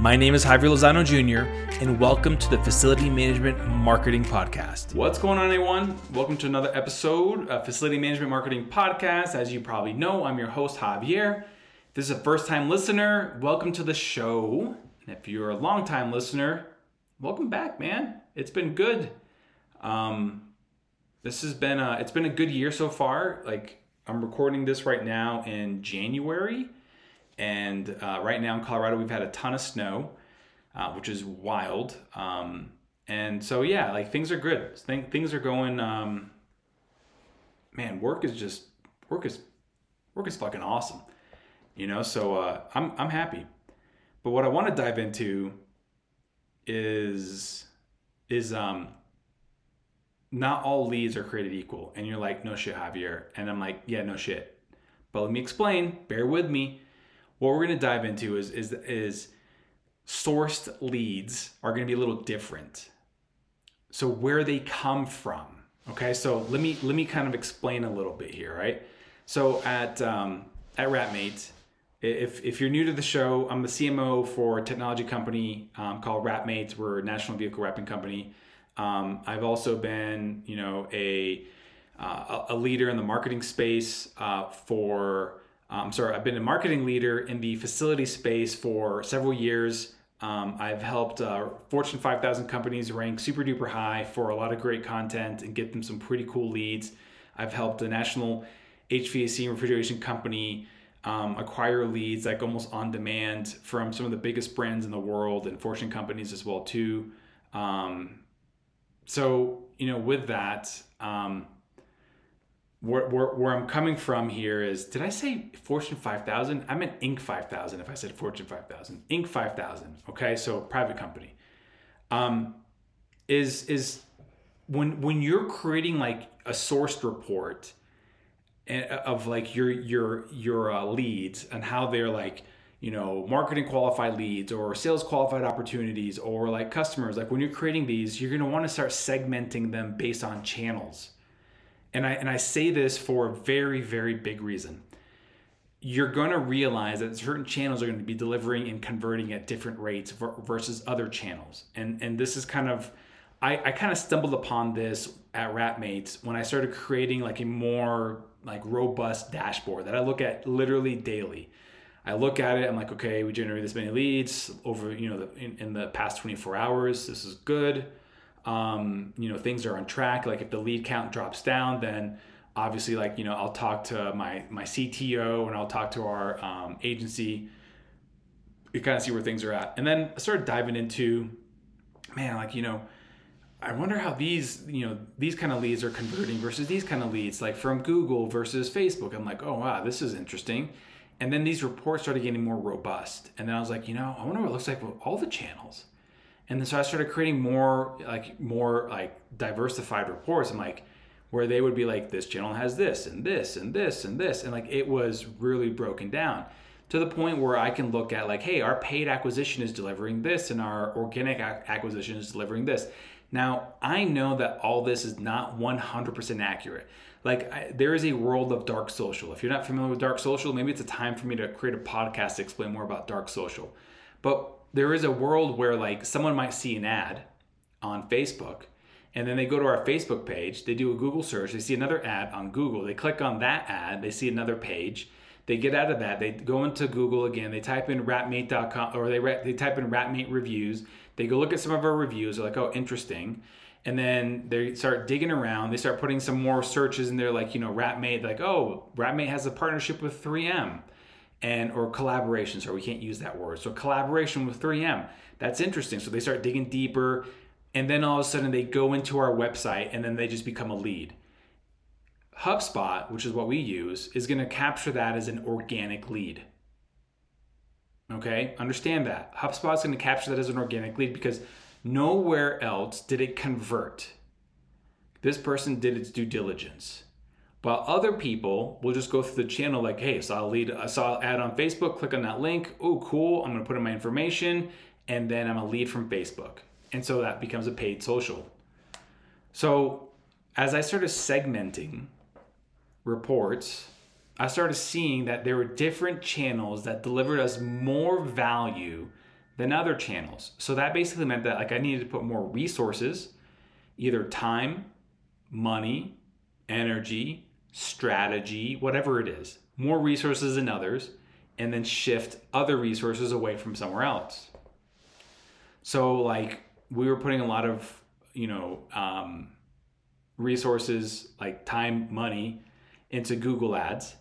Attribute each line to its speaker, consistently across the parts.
Speaker 1: My name is Javier Lozano Jr., and welcome to the Facility Management Marketing Podcast.
Speaker 2: What's going on, everyone? Welcome to another episode of Facility Management Marketing Podcast. As you probably know, I'm your host, Javier. If this is a first time listener, welcome to the show. And if you're a long time listener, welcome back, man. It's been good. Um, this has been a, it's been a good year so far. Like, I'm recording this right now in January and uh, right now in Colorado, we've had a ton of snow, uh, which is wild. Um, and so, yeah, like things are good. things are going. Um, man, work is just work is work is fucking awesome. You know, so uh, I'm I'm happy. But what I want to dive into is is um not all leads are created equal. And you're like, no shit, Javier. And I'm like, yeah, no shit. But let me explain. Bear with me what we're going to dive into is is is sourced leads are going to be a little different. So where they come from. Okay, so let me let me kind of explain a little bit here, right? So at um, at Wrapmate, if if you're new to the show, I'm the CMO for a technology company um, called Wrapmates. We're a national vehicle wrapping company. Um, I've also been, you know, a uh, a leader in the marketing space uh, for um, sorry, I've been a marketing leader in the facility space for several years. Um, I've helped uh, Fortune 5000 companies rank super duper high for a lot of great content and get them some pretty cool leads. I've helped a national HVAC and refrigeration company um, acquire leads like almost on demand from some of the biggest brands in the world and Fortune companies as well too. Um, so you know, with that, um, where, where, where, I'm coming from here is did I say Fortune 5000? I meant Inc. 5000 if I said Fortune 5000. Inc. 5000, okay? So private company. Um, is is when when you're creating like a sourced report eh, of like your your your uh, leads and how they're like you know marketing qualified leads or sales qualified opportunities or like customers like when you're creating these you're going to want to start segmenting them based on channels and I, and I say this for a very, very big reason. You're going to realize that certain channels are going to be delivering and converting at different rates versus other channels. And, and this is kind of, I, I kind of stumbled upon this at Wrapmates when I started creating like a more like robust dashboard that I look at literally daily. I look at it, I'm like, okay, we generated this many leads over, you know, the, in, in the past 24 hours. This is good um, you know things are on track. Like if the lead count drops down then obviously like you know i'll talk to my my cto and i'll talk to our um, agency. You kind of see where things are at. And then i started diving into man like you know i wonder how these you know these kind of leads are converting versus these kind of leads like from google versus facebook. I'm like oh wow this is interesting. And then these reports started getting more robust. And then i was like you know i wonder what it looks like with all the channels and then so I started creating more like more like diversified reports. I'm like, where they would be like, this channel has this and this and this and this, and like it was really broken down to the point where I can look at like, hey, our paid acquisition is delivering this, and our organic acquisition is delivering this. Now I know that all this is not 100% accurate. Like I, there is a world of dark social. If you're not familiar with dark social, maybe it's a time for me to create a podcast to explain more about dark social. But there is a world where like someone might see an ad on Facebook and then they go to our Facebook page, they do a Google search, they see another ad on Google, they click on that ad, they see another page, they get out of that, they go into Google again, they type in wrapmate.com or they they type in wrapmate reviews, they go look at some of our reviews, they're like, "Oh, interesting." And then they start digging around, they start putting some more searches in there like, you know, Wrapmate like, "Oh, Wrapmate has a partnership with 3M." And or collaboration sorry we can't use that word. So collaboration with 3m that's interesting. So they start digging deeper and then all of a sudden they go into our website and then they just become a lead. Hubspot which is what we use is going to capture that as an organic lead. Okay? Understand that. Hubspot is going to capture that as an organic lead because nowhere else did it convert. This person did its due diligence. While other people will just go through the channel like, hey, so I'll lead, I saw an ad on Facebook, click on that link. Oh, cool. I'm gonna put in my information, and then I'm a lead from Facebook. And so that becomes a paid social. So as I started segmenting reports, I started seeing that there were different channels that delivered us more value than other channels. So that basically meant that like I needed to put more resources, either time, money, energy, strategy, whatever it is, more resources than others, and then shift other resources away from somewhere else. So like we were putting a lot of, you know, um, resources like time, money into Google Ads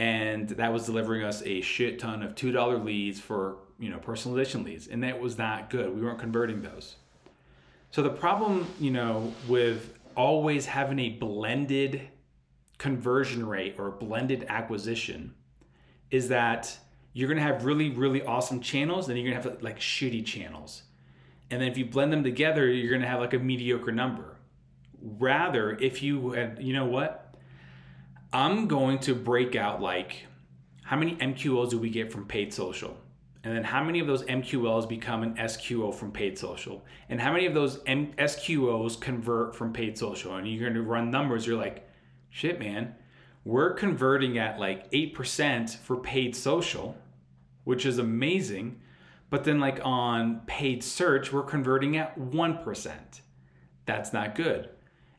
Speaker 2: and that was delivering us a shit ton of $2 leads for you know personalization leads and that was not good we weren't converting those so the problem you know with always having a blended conversion rate or blended acquisition is that you're going to have really really awesome channels then you're going to have like shitty channels and then if you blend them together you're going to have like a mediocre number rather if you had you know what I'm going to break out like how many MQLs do we get from paid social? And then how many of those MQLs become an SQO from paid social? And how many of those M- SQOs convert from paid social? And you're going to run numbers, you're like, shit, man, we're converting at like 8% for paid social, which is amazing. But then, like on paid search, we're converting at 1%. That's not good.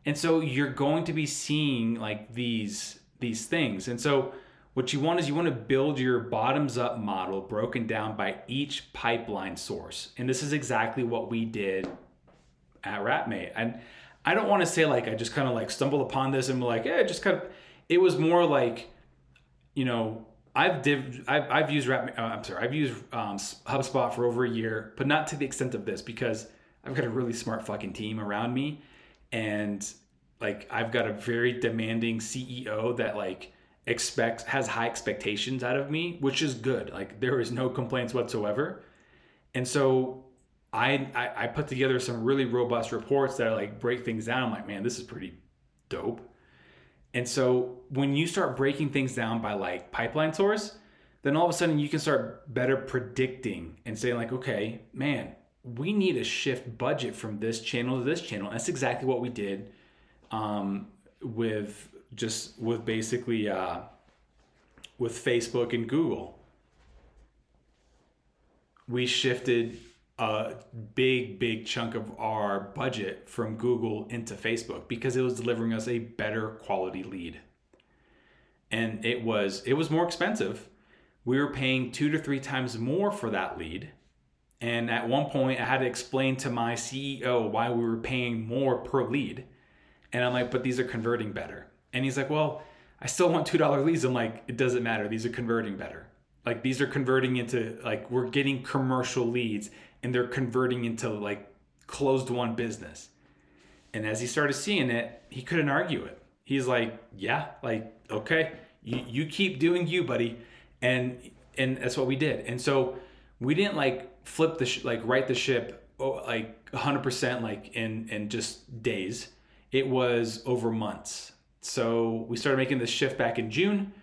Speaker 2: And so you're going to be seeing like these these things. And so what you want is you want to build your bottoms up model broken down by each pipeline source. And this is exactly what we did at Wrapmate. And I don't want to say like I just kind of like stumbled upon this and like, yeah, just kind of it was more like, you know, I've div I've, I've used Rap. uh, I'm sorry, I've used um, HubSpot for over a year, but not to the extent of this because I've got a really smart fucking team around me and like I've got a very demanding CEO that like expects has high expectations out of me, which is good. Like there is no complaints whatsoever. And so I, I, I put together some really robust reports that like break things down. I'm like, man, this is pretty dope. And so when you start breaking things down by like pipeline source, then all of a sudden you can start better predicting and saying like, okay, man, we need to shift budget from this channel to this channel. And that's exactly what we did um, with just with basically uh, with Facebook and Google. We shifted a big, big chunk of our budget from Google into Facebook because it was delivering us a better quality lead. And it was it was more expensive. We were paying two to three times more for that lead. And at one point, I had to explain to my CEO why we were paying more per lead and I'm like, but these are converting better. And he's like, well, I still want $2 leads. I'm like, it doesn't matter. These are converting better. Like these are converting into like we're getting commercial leads and they're converting into like closed won business. And as he started seeing it, he couldn't argue it. He's like, yeah, like, okay, you, you keep doing you, buddy. And, and that's what we did. And so we didn't like flip the, sh- like right the ship, oh, like hundred percent, like in, in just days it was over months. So we started making this shift back in June,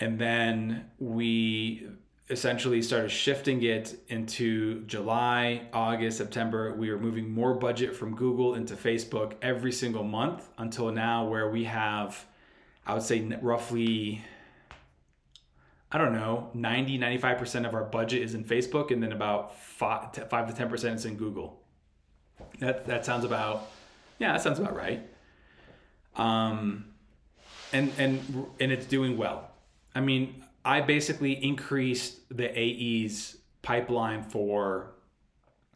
Speaker 2: and then we essentially started shifting it into July, August, September. We were moving more budget from Google into Facebook every single month until now, where we have, I would say, roughly. I don't know, 90, 95% of our budget is in Facebook, and then about 5, 5 to 10% is in Google. That, that sounds about yeah, that sounds about right. Um, and and and it's doing well. I mean, I basically increased the AE's pipeline for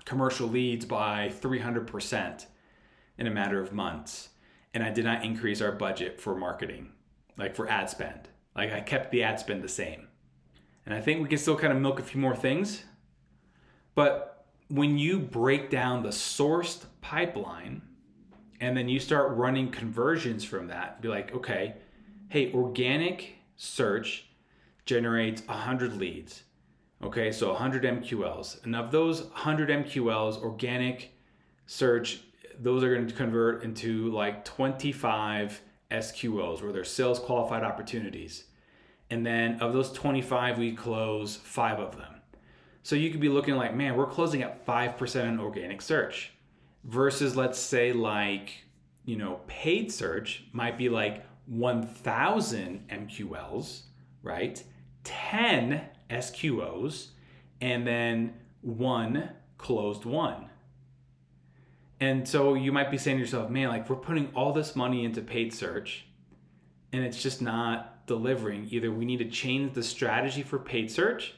Speaker 2: commercial leads by 300% in a matter of months. And I did not increase our budget for marketing, like for ad spend. Like I kept the ad spend the same. And I think we can still kind of milk a few more things. But when you break down the sourced pipeline, and then you start running conversions from that be like okay hey organic search generates 100 leads okay so 100 mqls and of those 100 mqls organic search those are going to convert into like 25 SQOs, where they're sales qualified opportunities. And then of those 25, we close five of them. So you could be looking like, man, we're closing at 5% in organic search versus let's say like, you know, paid search might be like 1000 MQLs, right? 10 SQOs and then one closed won. And so you might be saying to yourself, man, like we're putting all this money into paid search and it's just not delivering. Either we need to change the strategy for paid search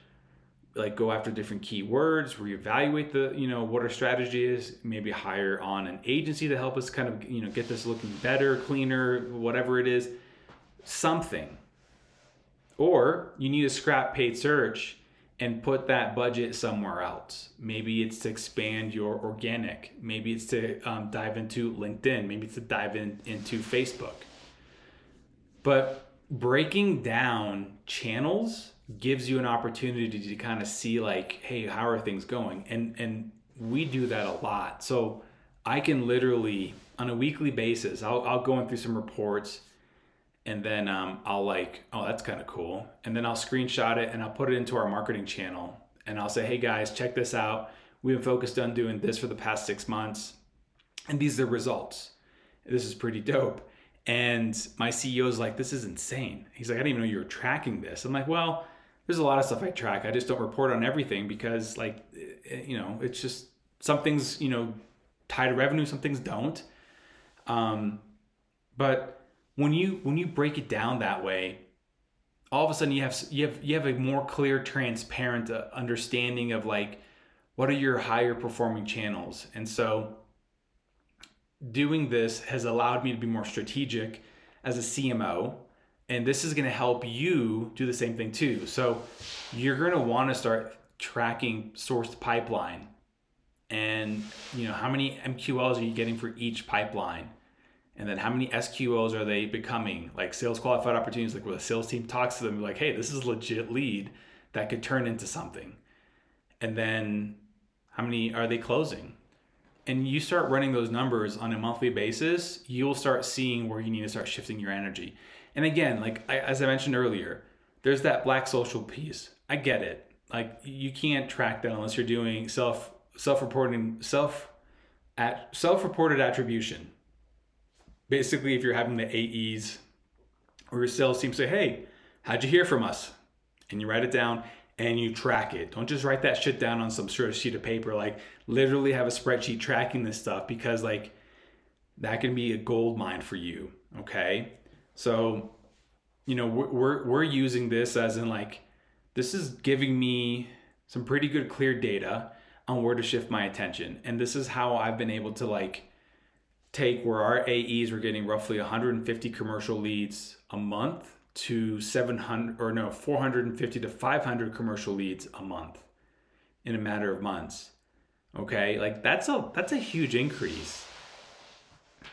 Speaker 2: like go after different keywords, reevaluate the, you know, what our strategy is, maybe hire on an agency to help us kind of, you know, get this looking better, cleaner, whatever it is, something. Or you need to scrap paid search and put that budget somewhere else. Maybe it's to expand your organic. Maybe it's to um, dive into LinkedIn. Maybe it's to dive in, into Facebook. But breaking down channels gives you an opportunity to kind of see like hey how are things going? And and we do that a lot. So i can literally on a weekly basis i'll, I'll go in through some reports and then um, i'll like oh that's kind of cool. And then i'll screenshot it and i'll put it into our marketing channel and i'll say hey guys check this out. We've been focused on doing this for the past six months and these are the results. This is pretty dope. And my CEO is like, this is insane. He's like, I didn't even know you were tracking this. I'm like, well, there's a lot of stuff I track. I just don't report on everything because like eh, you know, it's just some things, you know, tie to revenue, some things don't. Um, but when you when you break it down that way, all of a sudden you have you have you have a more clear, transparent uh, understanding of like what are your higher performing channels. And so doing this has allowed me to be more strategic as a CMO and this is going to help you do the same thing too. So you're going to want to start tracking sourced pipeline. And you know how many MQLs are you getting for each pipeline? And then how many SQOs are they becoming? Like sales qualified opportunities like where the sales team talks to them like hey this is a legit lead that could turn into something. And then how many are they closing? And you start running those numbers on a monthly basis you'll start seeing where you need to start shifting your energy and again, like I, as I mentioned earlier, there's that black social piece. I get it. Like you can't track that unless you're doing self self-reporting self at self-reported attribution. Basically, if you're having the AEs or your sales team say, "Hey, how'd you hear from us?" and you write it down and you track it. Don't just write that shit down on some sort of sheet of paper. Like literally have a spreadsheet tracking this stuff because like that can be a gold mine for you. Okay. So, you know, we're, we're, using this as in like, this is giving me some pretty good clear data on where to shift my attention. And this is how I've been able to like take where our AEs were getting roughly 150 commercial leads a month to 700 or no 450 to 500 commercial leads a month in a matter of months. Okay? Like that's a that's a huge increase.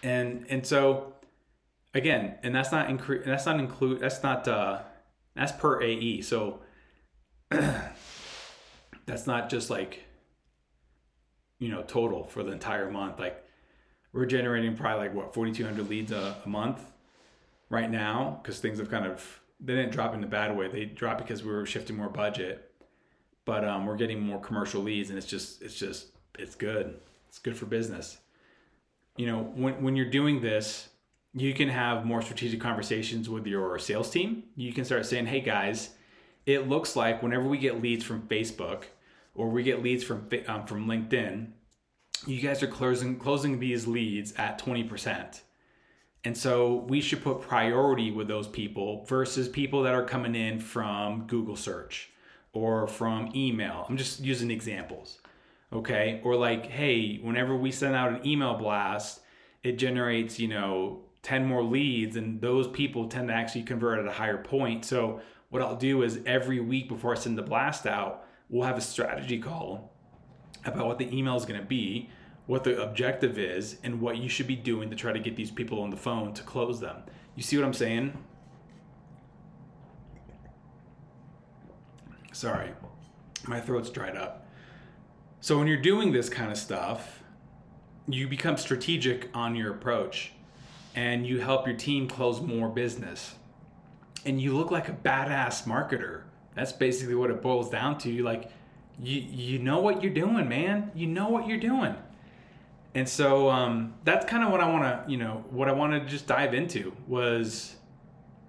Speaker 2: And and so again, and that's not incre- that's not include that's not uh that's per AE. So that's not just like you know total for the entire month. Like we're generating probably like what 4200 leads a, a month right now because things have kind of they didn't drop in the bad way. They dropped because we were shifting more budget. But um, we're getting more commercial leads and it's just it's just it's good. It's good for business. You know, when when you're doing this, you can have more strategic conversations with your sales team. You can start saying, hey guys, it looks like whenever we get leads from Facebook or we get leads from, um, from LinkedIn, you guys are closing, closing these leads at 20%. And so we should put priority with those people versus people that are coming in from Google search or from email. I'm just using examples. Okay. Or like, hey, whenever we send out an email blast, it generates, you know, 10 more leads and those people tend to actually convert at a higher point. So what I'll do is every week before I send the blast out, we'll have a strategy call about what the email is going to be, what the objective is, and what you should be doing to try to get these people on the phone to close them. You see what I'm saying? Sorry, my throat's dried up. So when you're doing this kind of stuff, you become strategic on your approach and you help your team close more business. And you look like a badass marketer. That's basically what it boils down to. You like you you know what you're doing man. You know what you're doing. And so um, that's kind of what i want to you know what i wanted to just dive into was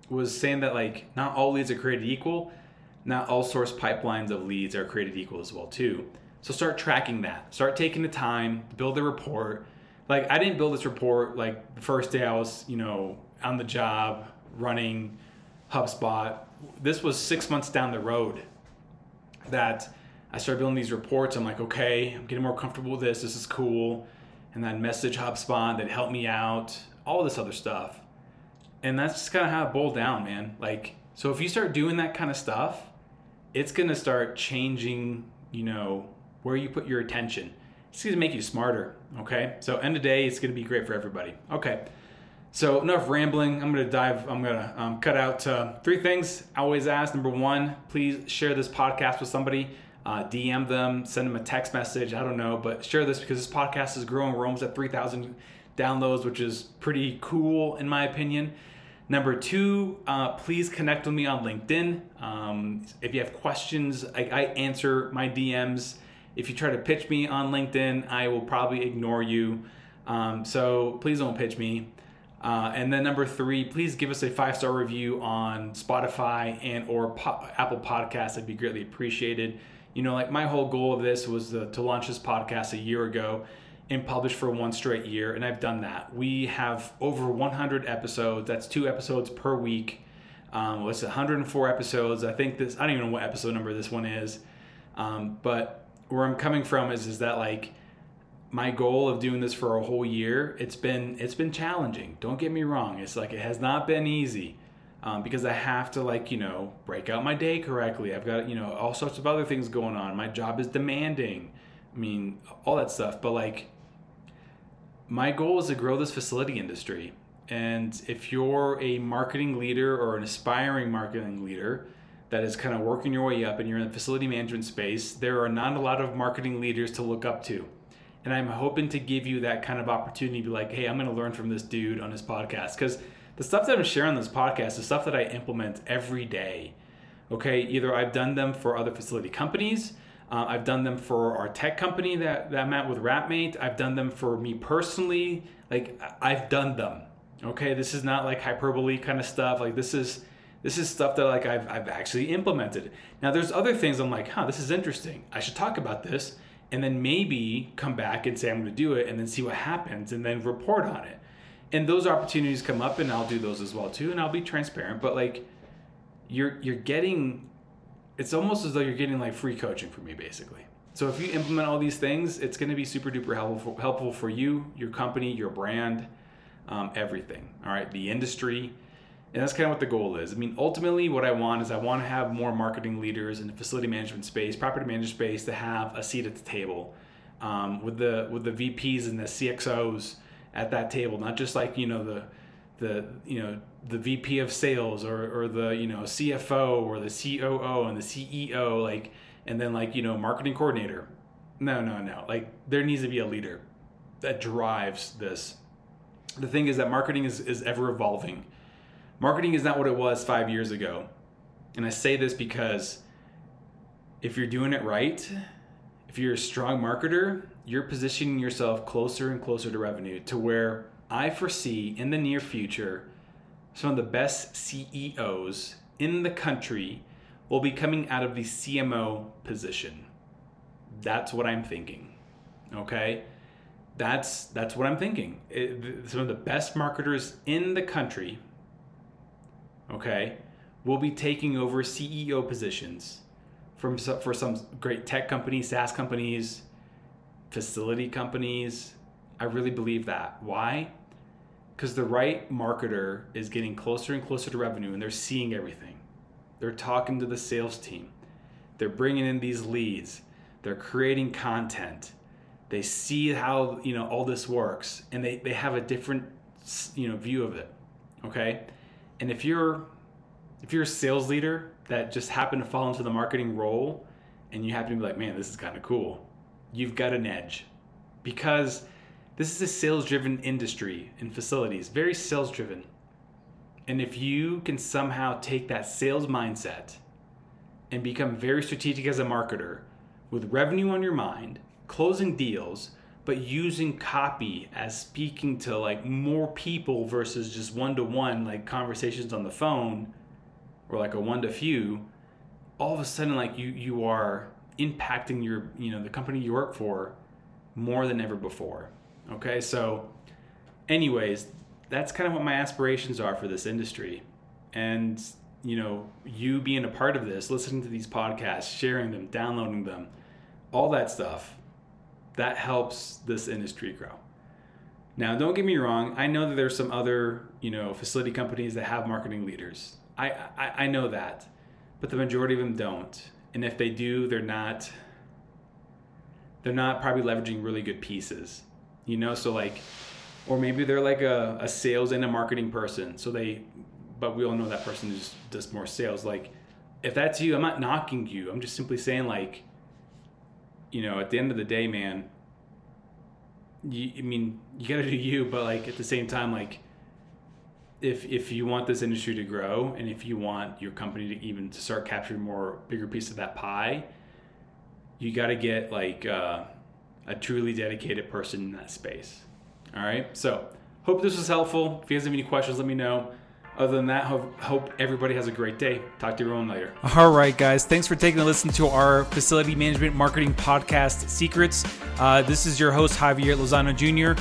Speaker 2: was saying that like not all leads are created equal. Not all source pipelines of leads are created equal as well too. So start tracking that. Start taking the time build a report like i didn't build this report like the first day i was you know on the job running hubspot. This was six months down the road that i started building these reports. I'm like okay i'm getting more comfortable with this. This is cool. And then message hubspot that helped me out all this other stuff. And that's just kind of how it boiled down man. Like so if you start doing that kind of stuff it's going to start changing you know where you put your attention it's to make you smarter okay? So end of day it's to be great for everybody okay? So enough rambling. I'm to dive i'm to um, cut out uh, three things. I always ask number one please share this podcast with somebody. Uh, dm them send them a text message i don't know but share this because this podcast is growing. We're almost at 3000 downloads which is pretty cool in my opinion. Number two, uh, please connect with me on LinkedIn. Um, if you have questions, I, I, answer my DMs. If you try to pitch me on LinkedIn, I will probably ignore you. Um, so please don't pitch me. Uh, and then number three, please give us a five star review on Spotify and or po- Apple Podcasts. That'd be greatly appreciated. You know, like my whole goal of this was the, to launch this podcast a year ago and publish for one straight year, and I've done that. We have over 100 episodes. That's two episodes per week. Um, what's 104 episodes? I think this. I don't even know what episode number this one is. Um, but where I'm coming from is is that like my goal of doing this for a whole year. It's been it's been challenging. Don't get me wrong. It's like it has not been easy. Um, because I have to like you know break out my day correctly. I've got you know all sorts of other things going on. My job is demanding. I mean all that stuff. But like my goal is to grow this facility industry. And if you're a marketing leader or an aspiring marketing leader that is kind of working your way up and you're in the facility management space, there are not a lot of marketing leaders to look up to. And I'm hoping to give you that kind of opportunity to be like, hey, I'm going to learn from this dude on his podcast. Because the stuff that I'm sharing on this podcast is stuff that I implement every day. Okay, either I've done them for other facility companies, uh, I've done them for our tech company that, that I'm at with Wrapmate. I've done them for me personally. Like I've done them. Okay, this is not like hyperbole kind of stuff. Like this is this is stuff that like I've I've actually implemented. Now there's other things I'm like, huh, this is interesting. I should talk about this, and then maybe come back and say I'm going to do it, and then see what happens, and then report on it. And those opportunities come up, and I'll do those as well too, and I'll be transparent. But like, you're you're getting it's almost as though you're getting like free coaching from me basically. So if you implement all these things, it's going to be super duper helpful helpful for you, your company, your brand, um, everything. All right, the industry, and that's kind of what the goal is. I mean, ultimately, what I want is I want to have more marketing leaders in the facility management space, property management space, to have a seat at the table um, with the with the VPs and the CXOs at that table, not just like you know the the you know the VP of sales or, or the you know CFO or the COO and the CEO like and then like you know marketing coordinator. No, no, no. Like there needs to be a leader that drives this. The thing is that marketing is, is ever evolving. Marketing is not what it was five years ago. And I say this because if you're doing it right, if you're a strong marketer, you're positioning yourself closer and closer to revenue to where I foresee in the near future some of the best CEOs in the country will be coming out of the CMO position. That's what I'm thinking. Okay? That's that's what I'm thinking. It, some of the best marketers in the country okay, will be taking over CEO positions from for some great tech companies, SaaS companies, facility companies. I really believe that. Why? because the right marketer is getting closer and closer to revenue and they're seeing everything. They're talking to the sales team. They're bringing in these leads. They're creating content. They see how, you know, all this works and they, they have a different, you know, view of it. Okay? And if you're if you're a sales leader that just happened to fall into the marketing role and you happen to be like, "Man, this is kind of cool." You've got an edge. Because This is a sales driven industry in facilities, very sales driven. And if you can somehow take that sales mindset and become very strategic as a marketer with revenue on your mind, closing deals, but using copy as speaking to like more people versus just one to one, like conversations on the phone or like a one to few, all of a sudden like you you are impacting your you know the company you work for more than ever before. Okay, so, anyways, that's kind of what my aspirations are for this industry. And, you know, you being a part of this, listening to these podcasts, sharing them, downloading them, all that stuff, that helps this industry grow. Now, don't get me wrong. I know that there's some other, you know, facility companies that have marketing leaders. I, I, I know that, but the majority of them don't. And if they do, they're not. They're not probably leveraging really good pieces you know so like or maybe they're like a, a sales and a marketing person so they but we all know that person just does more sales like if that's you i'm not knocking you i'm just simply saying like you know at the end of the day man you, i mean you gotta do you but like at the same time like if if you want this industry to grow and if you want your company to even to start capturing more bigger piece of that pie you got to get like uh, a truly dedicated person in that space. All right. So, hope this was helpful. If you guys have any questions, let me know. Other than that, hope, hope everybody has a great day. Talk to everyone later.
Speaker 1: All right, guys. Thanks for taking a listen to our facility management marketing podcast, Secrets. Uh, this is your host, Javier Lozano Jr.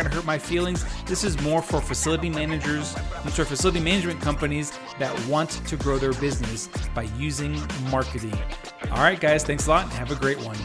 Speaker 1: going to hurt my feelings. This is more for facility managers, I'm sorry, facility management companies that want to grow their business by using marketing. All right, guys, thanks a lot and have a great one.